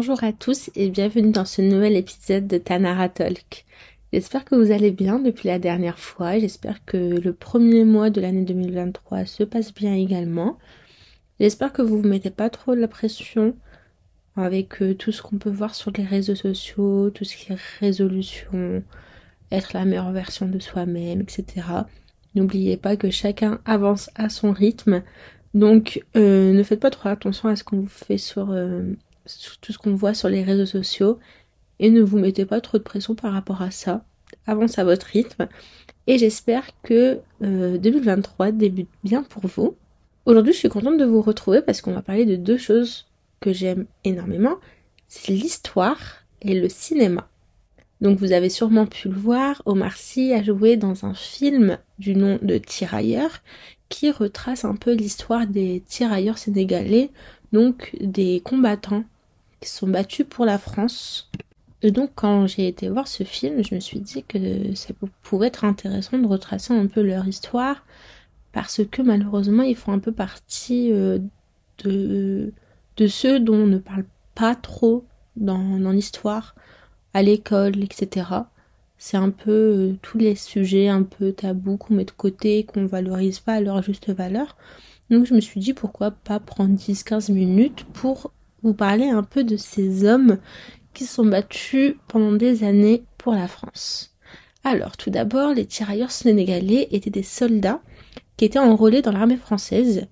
Bonjour à tous et bienvenue dans ce nouvel épisode de Tanara Talk. J'espère que vous allez bien depuis la dernière fois. J'espère que le premier mois de l'année 2023 se passe bien également. J'espère que vous vous mettez pas trop de la pression avec euh, tout ce qu'on peut voir sur les réseaux sociaux, tout ce qui est résolution, être la meilleure version de soi-même, etc. N'oubliez pas que chacun avance à son rythme. Donc euh, ne faites pas trop attention à ce qu'on vous fait sur, euh, sur tout ce qu'on voit sur les réseaux sociaux et ne vous mettez pas trop de pression par rapport à ça. Avance à votre rythme. Et j'espère que 2023 débute bien pour vous. Aujourd'hui, je suis contente de vous retrouver parce qu'on va parler de deux choses que j'aime énormément, c'est l'histoire et le cinéma. Donc vous avez sûrement pu le voir, Omar Sy a joué dans un film du nom de Tirailleurs qui retrace un peu l'histoire des tirailleurs sénégalais, donc des combattants qui sont battus pour la France. Et donc quand j'ai été voir ce film, je me suis dit que ça pouvait être intéressant de retracer un peu leur histoire parce que malheureusement ils font un peu partie euh, de de ceux dont on ne parle pas trop dans, l'histoire, à l'école, etc. C'est un peu euh, tous les sujets un peu tabous qu'on met de côté, qu'on valorise pas à leur juste valeur. Donc je me suis dit pourquoi pas prendre 10-15 minutes pour vous parler un peu de ces hommes qui sont battus pendant des années pour la France. Alors tout d'abord, les tirailleurs sénégalais étaient des soldats qui étaient enrôlés dans l'armée française,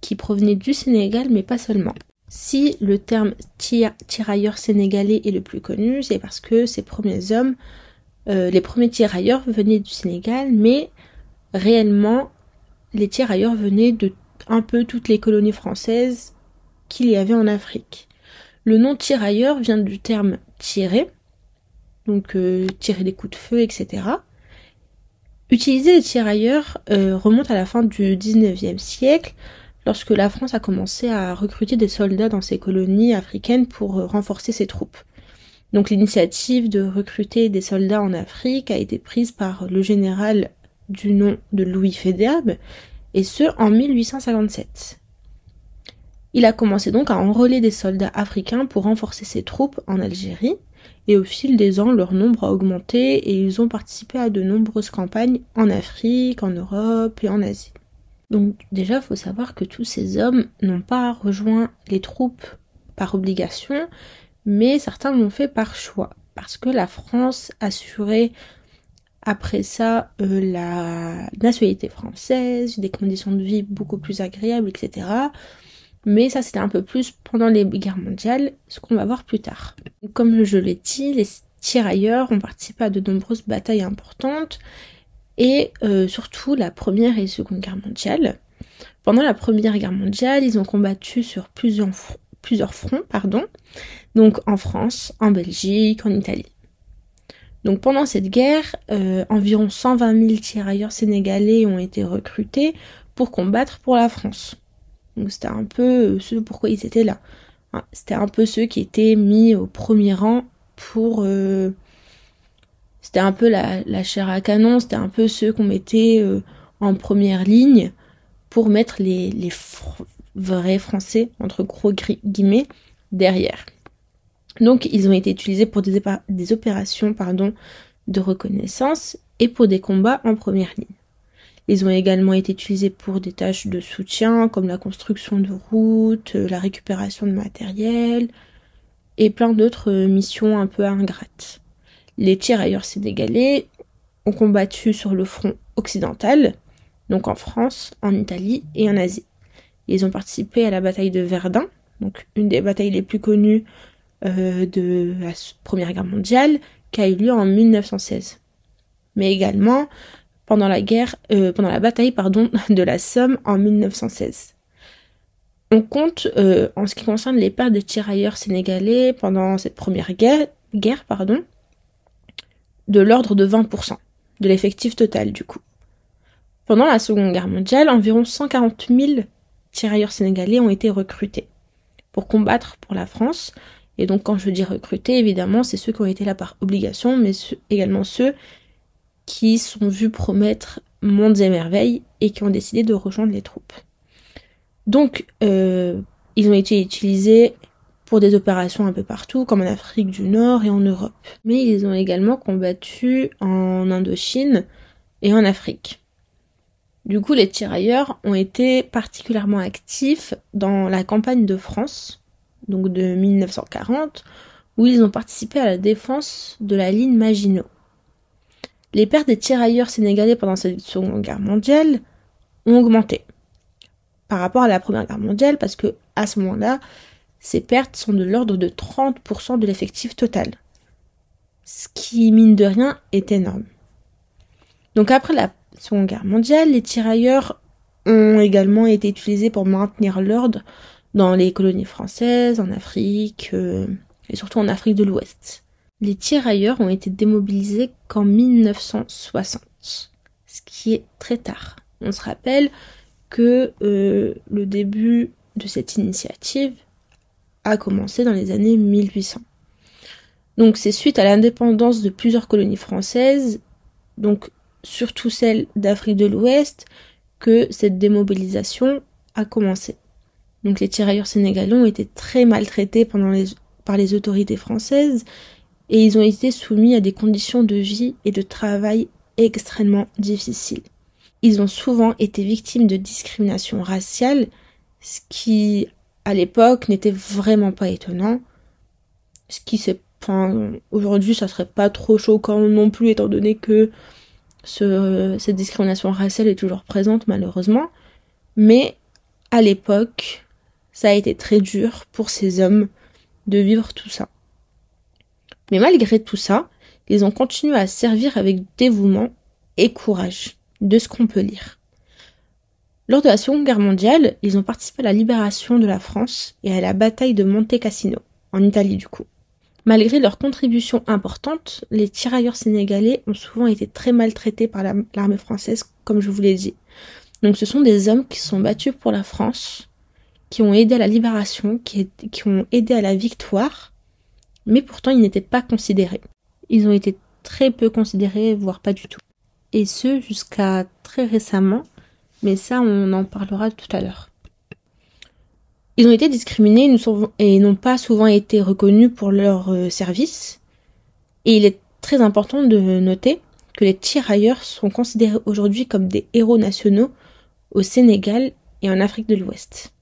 qui provenaient du Sénégal mais pas seulement. Si le terme tirailleur sénégalais est le plus connu, c'est parce que ces premiers hommes, euh, les premiers tirailleurs venaient du Sénégal, mais réellement, les tirailleurs venaient de un peu toutes les colonies françaises qu'il y avait en Afrique. Le nom tirailleur vient du terme tirer, donc euh, tirer des coups de feu, etc. Utiliser les tirailleurs euh, remonte à la fin du 19e siècle, lorsque la France a commencé à recruter des soldats dans ses colonies africaines pour euh, renforcer ses troupes. Donc l'initiative de recruter des soldats en Afrique a été prise par le général du nom de Louis Fédérbe, et ce en 1857. Il a commencé donc à enrôler des soldats africains pour renforcer ses troupes en Algérie, et au fil des ans, leur nombre a augmenté et ils ont participé à de nombreuses campagnes en Afrique, en Europe et en Asie. Donc déjà, il faut savoir que tous ces hommes n'ont pas rejoint les troupes par obligation, mais certains l'ont fait par choix, parce que la France assurait après ça euh, la nationalité française, des conditions de vie beaucoup plus agréables, etc. Mais ça c'était un peu plus pendant les guerres mondiales, ce qu'on va voir plus tard. Comme je l'ai dit, les tirailleurs ont participé à de nombreuses batailles importantes et euh, surtout la Première et Seconde Guerre mondiale. Pendant la Première Guerre mondiale, ils ont combattu sur plusieurs, fronts, pardon, donc en France, en Belgique, en Italie. Donc pendant cette guerre, euh, environ 120 000 tirailleurs sénégalais ont été recrutés pour combattre pour la France. Donc c'était un peu ce pourquoi ils étaient là. Hein, c'était un peu ceux qui étaient mis au premier rang pour euh, c'était un peu la, chair à canon, c'était un peu ceux qu'on mettait euh, en première ligne pour mettre les, vrais Français, entre gros guillemets, derrière. Donc ils ont été utilisés pour des, opérations de reconnaissance et pour des combats en première ligne. Ils ont également été utilisés pour des tâches de soutien comme la construction de routes, la récupération de matériel et plein d'autres missions un peu ingrates. Les tirailleurs sénégalais ont combattu sur le front occidental, donc en France, en Italie et en Asie. Ils ont participé à la bataille de Verdun, donc une des batailles les plus connues euh, de la Première Guerre mondiale, qui a eu lieu en 1916. Mais également pendant la guerre, euh, pendant la bataille pardon de la Somme en 1916. On compte, euh, en ce qui concerne les pertes des tirailleurs sénégalais pendant cette première guerre, guerre pardon, de l'ordre de 20% de l'effectif total du coup. Pendant la Seconde Guerre mondiale, environ 140 000 tirailleurs sénégalais ont été recrutés pour combattre pour la France. Et donc quand je dis recrutés, évidemment, c'est ceux qui ont été là par obligation, mais également ceux qui sont vus promettre mondes et merveilles et qui ont décidé de rejoindre les troupes. Donc, euh, ils ont été utilisés pour des opérations un peu partout, comme en Afrique du Nord et en Europe. Mais ils ont également combattu en Indochine et en Afrique. Du coup, les tirailleurs ont été particulièrement actifs dans la campagne de France, donc de 1940, où ils ont participé à la défense de la ligne Maginot. Les pertes des tirailleurs sénégalais pendant cette Seconde Guerre mondiale ont augmenté par rapport à la Première Guerre mondiale, parce que à ce moment-là, ces pertes sont de l'ordre de 30% de l'effectif total. Ce qui, mine de rien, est énorme. Donc après la Seconde Guerre mondiale, les tirailleurs ont également été utilisés pour maintenir l'ordre dans les colonies françaises, en Afrique euh, et surtout en Afrique de l'Ouest. Les tirailleurs ont été démobilisés qu'en 1960, ce qui est très tard. On se rappelle que euh, le début de cette initiative a commencé dans les années 1800. Donc c'est suite à l'indépendance de plusieurs colonies françaises, donc surtout celles d'Afrique de l'Ouest, que cette démobilisation a commencé. Donc les tirailleurs sénégalais ont été très maltraités pendant par les autorités françaises et ils ont été soumis à des conditions de vie et de travail extrêmement difficiles. Ils ont souvent été victimes de discrimination raciale, ce qui à l'époque n'était vraiment pas étonnant. Ce qui aujourd'hui ça serait pas trop choquant non plus étant donné que ce, cette discrimination raciale est toujours présente malheureusement. Mais à l'époque, ça a été très dur pour ces hommes de vivre tout ça. Mais malgré tout ça, ils ont continué à servir avec dévouement et courage, de ce qu'on peut lire. Lors de la Seconde Guerre mondiale, ils ont participé à la libération de la France et à la bataille de Monte Cassino, en Italie du coup. Malgré leur contribution importante, les tirailleurs sénégalais ont souvent été très maltraités par l'armée française, comme je vous l'ai dit. Donc ce sont des hommes qui sont battus pour la France, qui ont aidé à la libération, qui ont aidé à la victoire, mais pourtant ils n'étaient pas considérés. Ils ont été très peu considérés, voire pas du tout. Et ce jusqu'à très récemment, mais ça on en parlera tout à l'heure. Ils ont été discriminés et n'ont pas souvent été reconnus pour leur euh, service. Et il est très important de noter que les tirailleurs sont considérés aujourd'hui comme des héros nationaux au Sénégal et en Afrique de l'Ouest.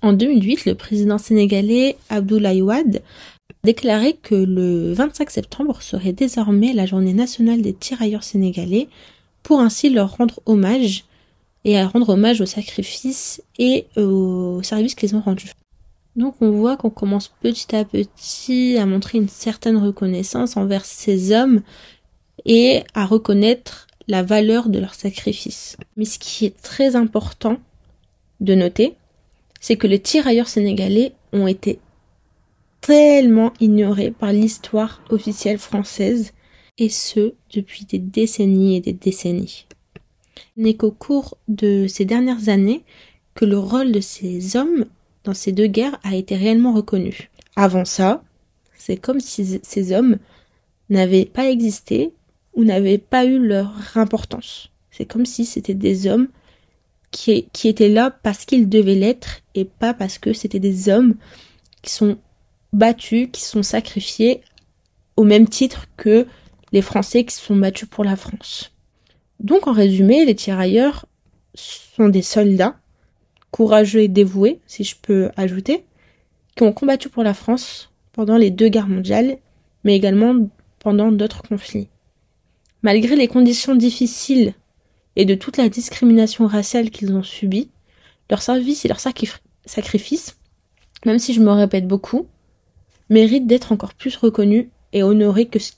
En 2008, le président sénégalais Abdoulaye Wade déclaré que le 25 septembre serait désormais la journée nationale des tirailleurs sénégalais pour ainsi leur rendre hommage et à rendre hommage aux sacrifices et aux services qu'ils ont rendus. Donc on voit qu'on commence petit à petit à montrer une certaine reconnaissance envers ces hommes et à reconnaître la valeur de leur sacrifice. Mais ce qui est très important de noter, c'est que les tirailleurs sénégalais ont été tellement ignorés par l'histoire officielle française, et ce depuis des décennies et des décennies n'est qu'au cours de ces dernières années que le rôle de ces hommes dans ces deux guerres a été réellement reconnu. Avant ça, c'est comme si ces hommes n'avaient pas existé ou n'avaient pas eu leur importance. C'est comme si c'était des hommes qui étaient là parce qu'ils devaient l'être et pas parce que c'était des hommes qui sont battus, qui sont sacrifiés au même titre que les Français qui sont battus pour la France. Donc en résumé, les tirailleurs sont des soldats, courageux et dévoués, si je peux ajouter, qui ont combattu pour la France pendant les deux guerres mondiales, mais également pendant d'autres conflits. Malgré les conditions difficiles et de toute la discrimination raciale qu'ils ont subie, leur service et leur sacrifice, même si je me répète beaucoup, méritent d'être encore plus reconnus et honorés que ce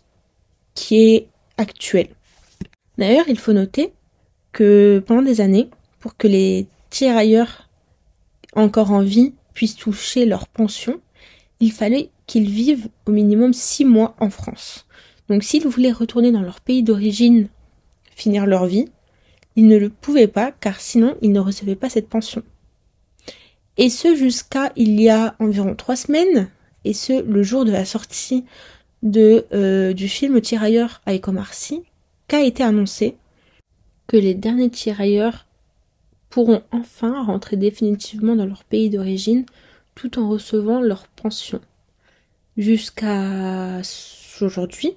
qui est actuel. D'ailleurs, il faut noter que pendant des années, pour que les tirailleurs encore en vie puissent toucher leur pension, il fallait qu'ils vivent au minimum six mois en France. Donc s'ils voulaient retourner dans leur pays d'origine, finir leur vie, ils ne le pouvaient pas car sinon ils ne recevaient pas cette pension. Et ce jusqu'à il y a environ trois semaines, et ce le jour de la sortie de, euh, du film Tirailleurs avec Omar Sy, qu'a été annoncé que les derniers tirailleurs pourront enfin rentrer définitivement dans leur pays d'origine tout en recevant leur pension. Jusqu'à aujourd'hui,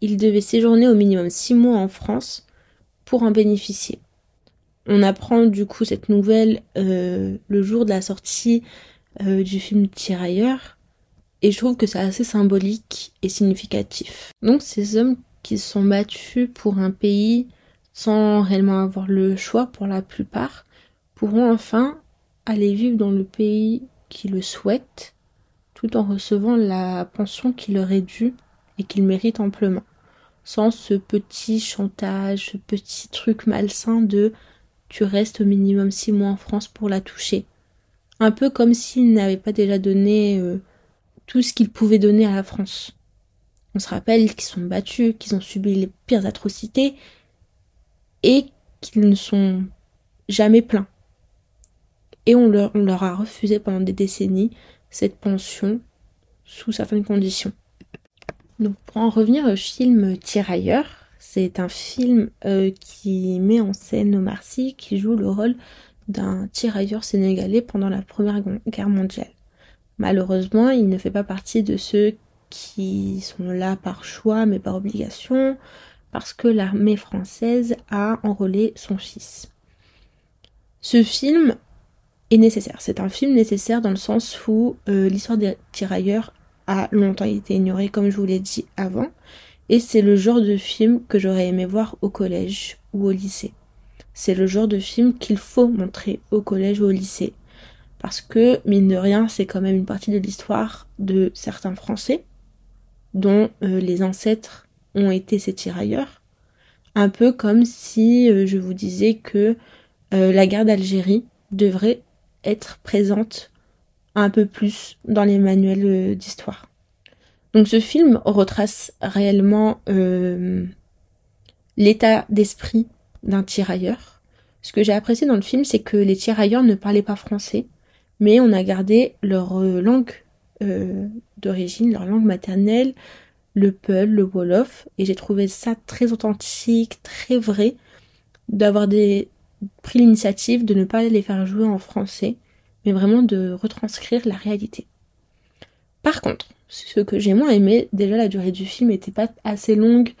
il devait séjourner au minimum six mois en France pour en bénéficier. On apprend du coup cette nouvelle euh, le jour de la sortie euh, du film Tirailleurs et je trouve que c'est assez symbolique et significatif. Donc ces hommes qui se sont battus pour un pays sans réellement avoir le choix pour la plupart pourront enfin aller vivre dans le pays qui le souhaitent tout en recevant la pension qui leur est due et qu'ils méritent amplement sans ce petit chantage, ce petit truc malsain de tu restes au minimum six mois en France pour la toucher. Un peu comme s'ils n'avaient pas déjà donné euh, tout ce qu'ils pouvaient donner à la France. On se rappelle qu'ils sont battus, qu'ils ont subi les pires atrocités et qu'ils ne sont jamais pleins. Et on leur, on leur a refusé pendant des décennies cette pension sous certaines conditions. Donc pour en revenir au film Tirailleurs, c'est un film euh, qui met en scène Omar Sy qui joue le rôle d'un tirailleur sénégalais pendant la Première Guerre mondiale. Malheureusement, il ne fait pas partie de ceux qui sont là par choix mais par obligation parce que l'armée française a enrôlé son fils. Ce film est nécessaire. C'est un film nécessaire dans le sens où euh, l'histoire des tirailleurs a longtemps été ignoré comme je vous l'ai dit avant et c'est le genre de film que j'aurais aimé voir au collège ou au lycée. C'est le genre de film qu'il faut montrer au collège ou au lycée parce que mine de rien c'est quand même une partie de l'histoire de certains Français dont euh, les ancêtres ont été ces tirailleurs un peu comme si euh, je vous disais que euh, la guerre d'Algérie devrait être présente un peu plus dans les manuels d'histoire. Donc ce film retrace réellement l'état d'esprit d'un tirailleur. Ce que j'ai apprécié dans le film, c'est que les tirailleurs ne parlaient pas français, mais on a gardé leur euh, langue d'origine, leur langue maternelle, le Peul, le Wolof, et j'ai trouvé ça très authentique, très vrai, d'avoir pris l'initiative de ne pas les faire jouer en français, mais vraiment de retranscrire la réalité. Par contre, ce que j'ai moins aimé, déjà la durée du film n'était pas assez longue,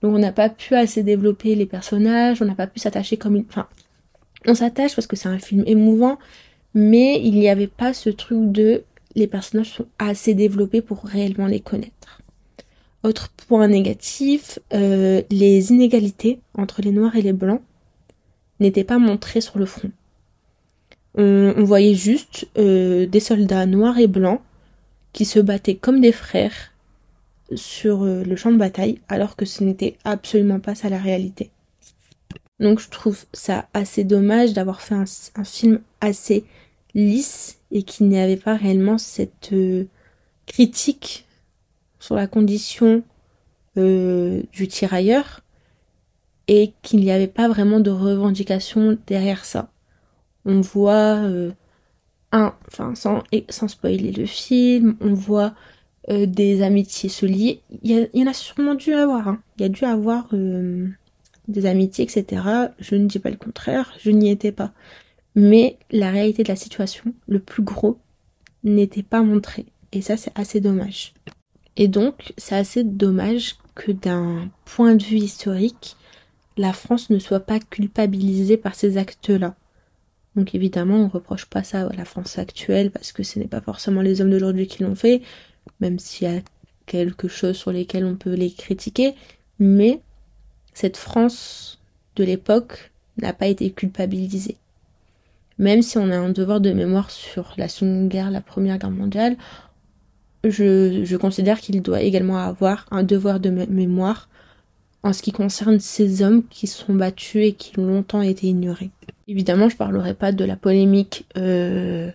donc on n'a pas pu assez développer les personnages, on n'a pas pu s'attacher comme une... Enfin, on s'attache parce que c'est un film émouvant, mais il n'y avait pas ce truc de les personnages sont assez développés pour réellement les connaître. Autre point négatif, euh, les inégalités entre les noirs et les blancs n'étaient pas montrées sur le front on, voyait juste euh, des soldats noirs et blancs qui se battaient comme des frères sur euh, le champ de bataille, alors que ce n'était absolument pas ça la réalité. Donc je trouve ça assez dommage d'avoir fait un, film assez lisse et qui n'avait pas réellement cette euh, critique sur la condition du tirailleur et qu'il n'y avait pas vraiment de revendication derrière ça on voit euh, un, enfin sans, sans spoiler le film, on voit euh, des amitiés se lier. Il y, en a sûrement dû avoir. Hein. Il y a dû avoir euh, des amitiés, etc. Je ne dis pas le contraire, je n'y étais pas. Mais la réalité de la situation, le plus gros, n'était pas montré. Et ça, c'est assez dommage. Et donc, c'est assez dommage que d'un point de vue historique, la France ne soit pas culpabilisée par ces actes-là. Donc évidemment, on reproche pas ça à la France actuelle parce que ce n'est pas forcément les hommes d'aujourd'hui qui l'ont fait, même s'il y a quelque chose sur lesquels on peut les critiquer, mais cette France de l'époque n'a pas été culpabilisée. Même si on a un devoir de mémoire sur la Seconde Guerre, la Première Guerre mondiale, je, considère qu'il doit également avoir un devoir de mémoire en ce qui concerne ces hommes qui sont battus et qui ont longtemps été ignorés. Évidemment, je parlerai pas de la polémique euh,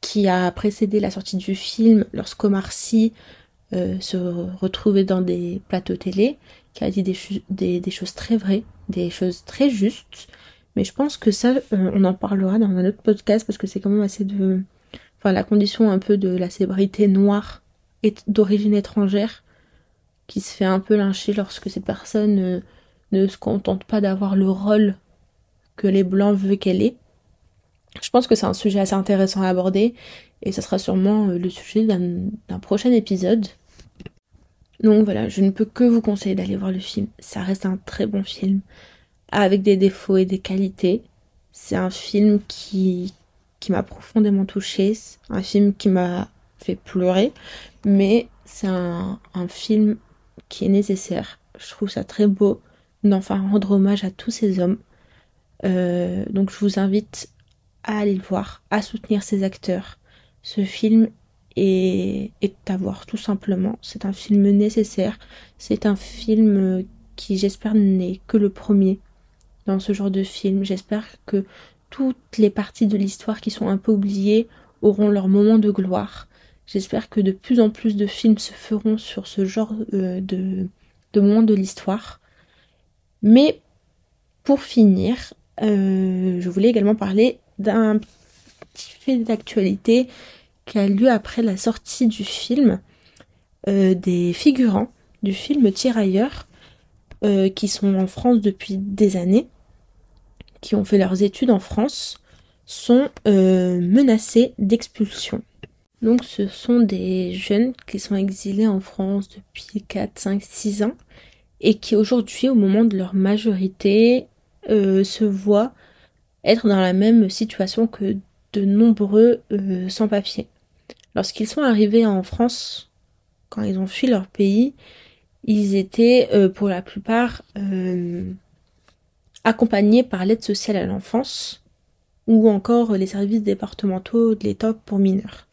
qui a précédé la sortie du film lorsqu'Omar Sy euh, se retrouvait dans des plateaux télé, qui a dit des, choses très vraies, des choses très justes. Mais je pense que ça, euh, on en parlera dans un autre podcast parce que c'est quand même assez de... Enfin, la condition un peu de la célébrité noire et d'origine étrangère qui se fait un peu lyncher lorsque ces personnes ne se contentent pas d'avoir le rôle que les blancs veulent qu'elle ait. Je pense que c'est un sujet assez intéressant à aborder et ça sera sûrement le sujet d'un prochain épisode. Donc voilà, je ne peux que vous conseiller d'aller voir le film. Ça reste un très bon film avec des défauts et des qualités. C'est un film qui, qui m'a profondément touchée, un film qui m'a fait pleurer, mais c'est un, film qui est nécessaire. Je trouve ça très beau d'enfin rendre hommage à tous ces hommes. Euh, donc je vous invite à aller le voir, à soutenir ces acteurs. Ce film est, est à voir tout simplement. C'est un film nécessaire. C'est un film qui j'espère n'est que le premier dans ce genre de film. J'espère que toutes les parties de l'histoire qui sont un peu oubliées auront leur moment de gloire. J'espère que de plus en plus de films se feront sur ce genre euh, de, de moment de l'histoire. Mais pour finir, euh, je voulais également parler d'un petit fait d'actualité qui a lieu après la sortie du film euh, des figurants du film Tirailleurs qui sont en France depuis des années qui ont fait leurs études en France sont euh, menacés d'expulsion. Donc ce sont des jeunes qui sont exilés en France depuis 4, 5, 6 ans et qui aujourd'hui, au moment de leur majorité, euh, se voient être dans la même situation que de nombreux euh, sans-papiers. Lorsqu'ils sont arrivés en France, quand ils ont fui leur pays, ils étaient pour la plupart accompagnés par l'aide sociale à l'enfance ou encore les services départementaux de l'État pour mineurs.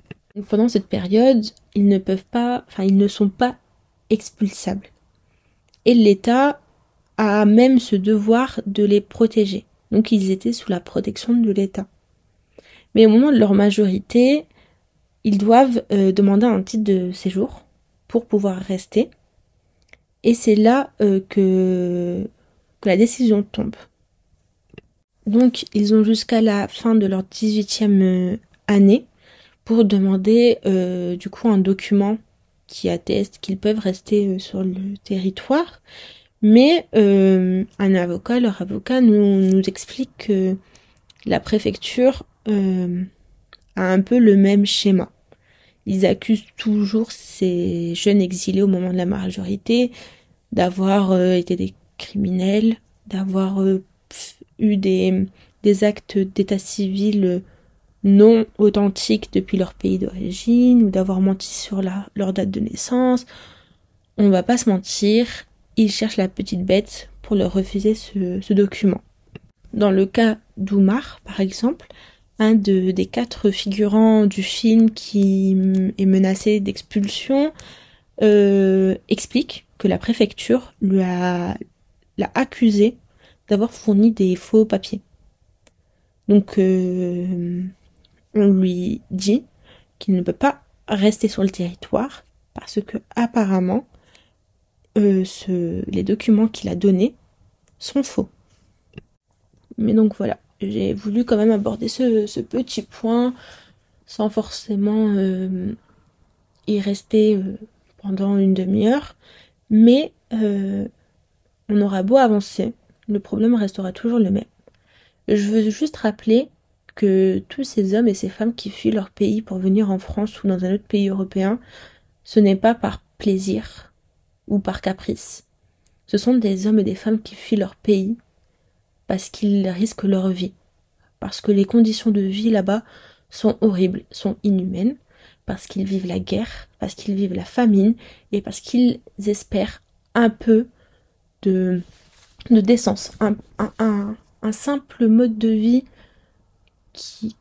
pendant cette période, ils ne peuvent pas, enfin ils ne sont pas expulsables. Et l'État a même ce devoir de les protéger. Donc ils étaient sous la protection de l'État. Mais au moment de leur majorité, ils doivent euh, demander un titre de séjour pour pouvoir rester. Et c'est là euh, que la décision tombe. Donc ils ont jusqu'à la fin de leur 18e euh, année pour demander du coup un document qui atteste qu'ils peuvent rester sur le territoire. Mais un avocat, leur avocat, nous explique que la préfecture a un peu le même schéma. Ils accusent toujours ces jeunes exilés au moment de la majorité d'avoir été des criminels, d'avoir euh, eu des, des actes d'état civil non authentiques depuis leur pays d'origine, ou d'avoir menti sur leur date de naissance. On va pas se mentir, ils cherchent la petite bête pour leur refuser ce, document. Dans le cas d'Oumar, par exemple, un de, des quatre figurants du film qui est menacé d'expulsion euh, explique que la préfecture lui a, l'a accusé d'avoir fourni des faux papiers. Donc euh, on lui dit qu'il ne peut pas rester sur le territoire parce que apparemment euh, les documents qu'il a donnés sont faux. Mais donc voilà, j'ai voulu quand même aborder ce, petit point sans forcément euh, y rester pendant une demi-heure, mais on aura beau avancer, le problème restera toujours le même. Je veux juste rappeler que tous ces hommes et ces femmes qui fuient leur pays pour venir en France ou dans un autre pays européen, ce n'est pas par plaisir ou par caprice. Ce sont des hommes et des femmes qui fuient leur pays parce qu'ils risquent leur vie, parce que les conditions de vie là-bas sont horribles, sont inhumaines, parce qu'ils vivent la guerre, parce qu'ils vivent la famine et parce qu'ils espèrent un peu de, décence, un, simple mode de vie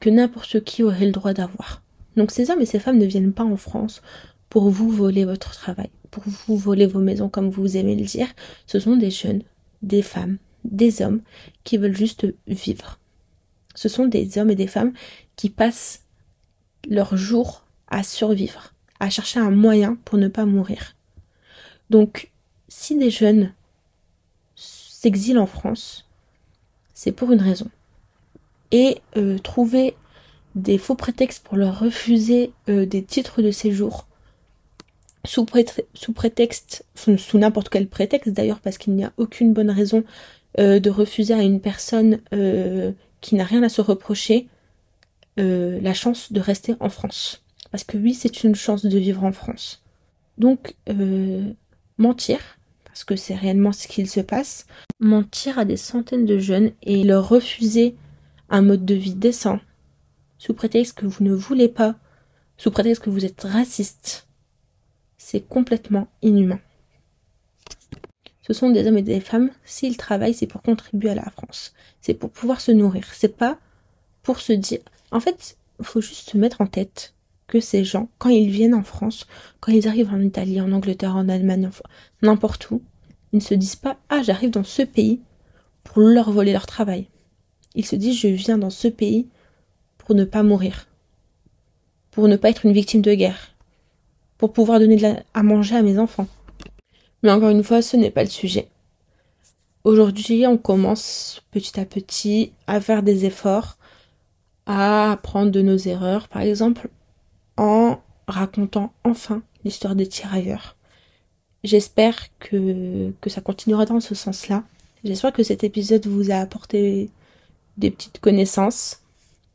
que n'importe qui aurait le droit d'avoir. Donc ces hommes et ces femmes ne viennent pas en France pour vous voler votre travail, pour vous voler vos maisons comme vous aimez le dire. Ce sont des jeunes, des femmes, des hommes qui veulent juste vivre. Ce sont des hommes et des femmes qui passent leur jour à survivre, à chercher un moyen pour ne pas mourir. Donc, si des jeunes s'exile en France, c'est pour une raison. Et euh, trouver des faux prétextes pour leur refuser euh, des titres de séjour sous prétexte, sous, n'importe quel prétexte d'ailleurs, parce qu'il n'y a aucune bonne raison euh, de refuser à une personne qui n'a rien à se reprocher euh, la chance de rester en France. Parce que oui, c'est une chance de vivre en France. Donc, euh, mentir, parce que c'est réellement ce qu'il se passe, mentir à des centaines de jeunes et leur refuser un mode de vie décent, sous prétexte que vous ne voulez pas, sous prétexte que vous êtes raciste, c'est complètement inhumain. Ce sont des hommes et des femmes, s'ils travaillent, c'est pour contribuer à la France. C'est pour pouvoir se nourrir. C'est pas pour se dire. En fait, il faut juste se mettre en tête que ces gens, quand ils viennent en France, quand ils arrivent en Italie, en Angleterre, en Allemagne, n'importe où, ils ne se disent pas Ah, j'arrive dans ce pays pour leur voler leur travail. Ils se disent Je viens dans ce pays pour ne pas mourir, pour ne pas être une victime de guerre, pour pouvoir donner à manger à mes enfants. Mais encore une fois, ce n'est pas le sujet. Aujourd'hui, on commence petit à petit à faire des efforts, à apprendre de nos erreurs, par exemple en racontant enfin l'histoire des tirailleurs. J'espère que, ça continuera dans ce sens-là. J'espère que cet épisode vous a apporté des petites connaissances.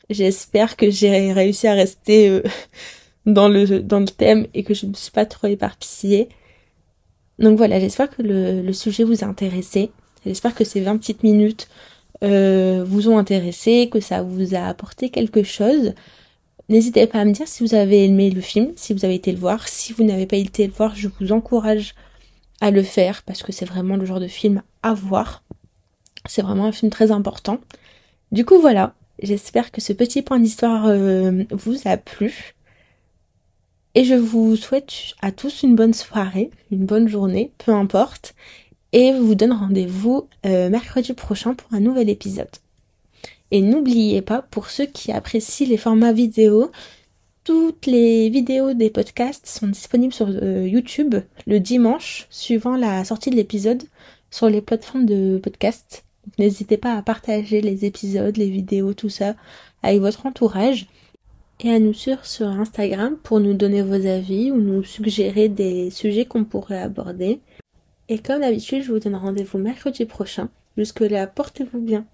J'espère que j'ai réussi à rester euh, dans, le, dans le thème et que je ne me suis pas trop éparpillée. Donc voilà, j'espère que le, sujet vous a intéressé. J'espère que ces 20 petites minutes euh, vous ont intéressé, que ça vous a apporté quelque chose. N'hésitez pas à me dire si vous avez aimé le film, si vous avez été le voir. Si vous n'avez pas été le voir, je vous encourage à le faire parce que c'est vraiment le genre de film à voir. C'est vraiment un film très important. Du coup voilà, j'espère que ce petit point d'histoire euh, vous a plu. Et je vous souhaite à tous une bonne soirée, une bonne journée, peu importe. Et vous donne rendez-vous euh, mercredi prochain pour un nouvel épisode. Et n'oubliez pas, pour ceux qui apprécient les formats vidéo, toutes les vidéos des podcasts sont disponibles sur euh, YouTube le dimanche, suivant la sortie de l'épisode, sur les plateformes de podcast. N'hésitez pas à partager les épisodes, les vidéos, tout ça avec votre entourage à nous sur Instagram pour nous donner vos avis ou nous suggérer des sujets qu'on pourrait aborder. Et comme d'habitude, je vous donne rendez-vous mercredi prochain. Jusque-là, portez-vous bien.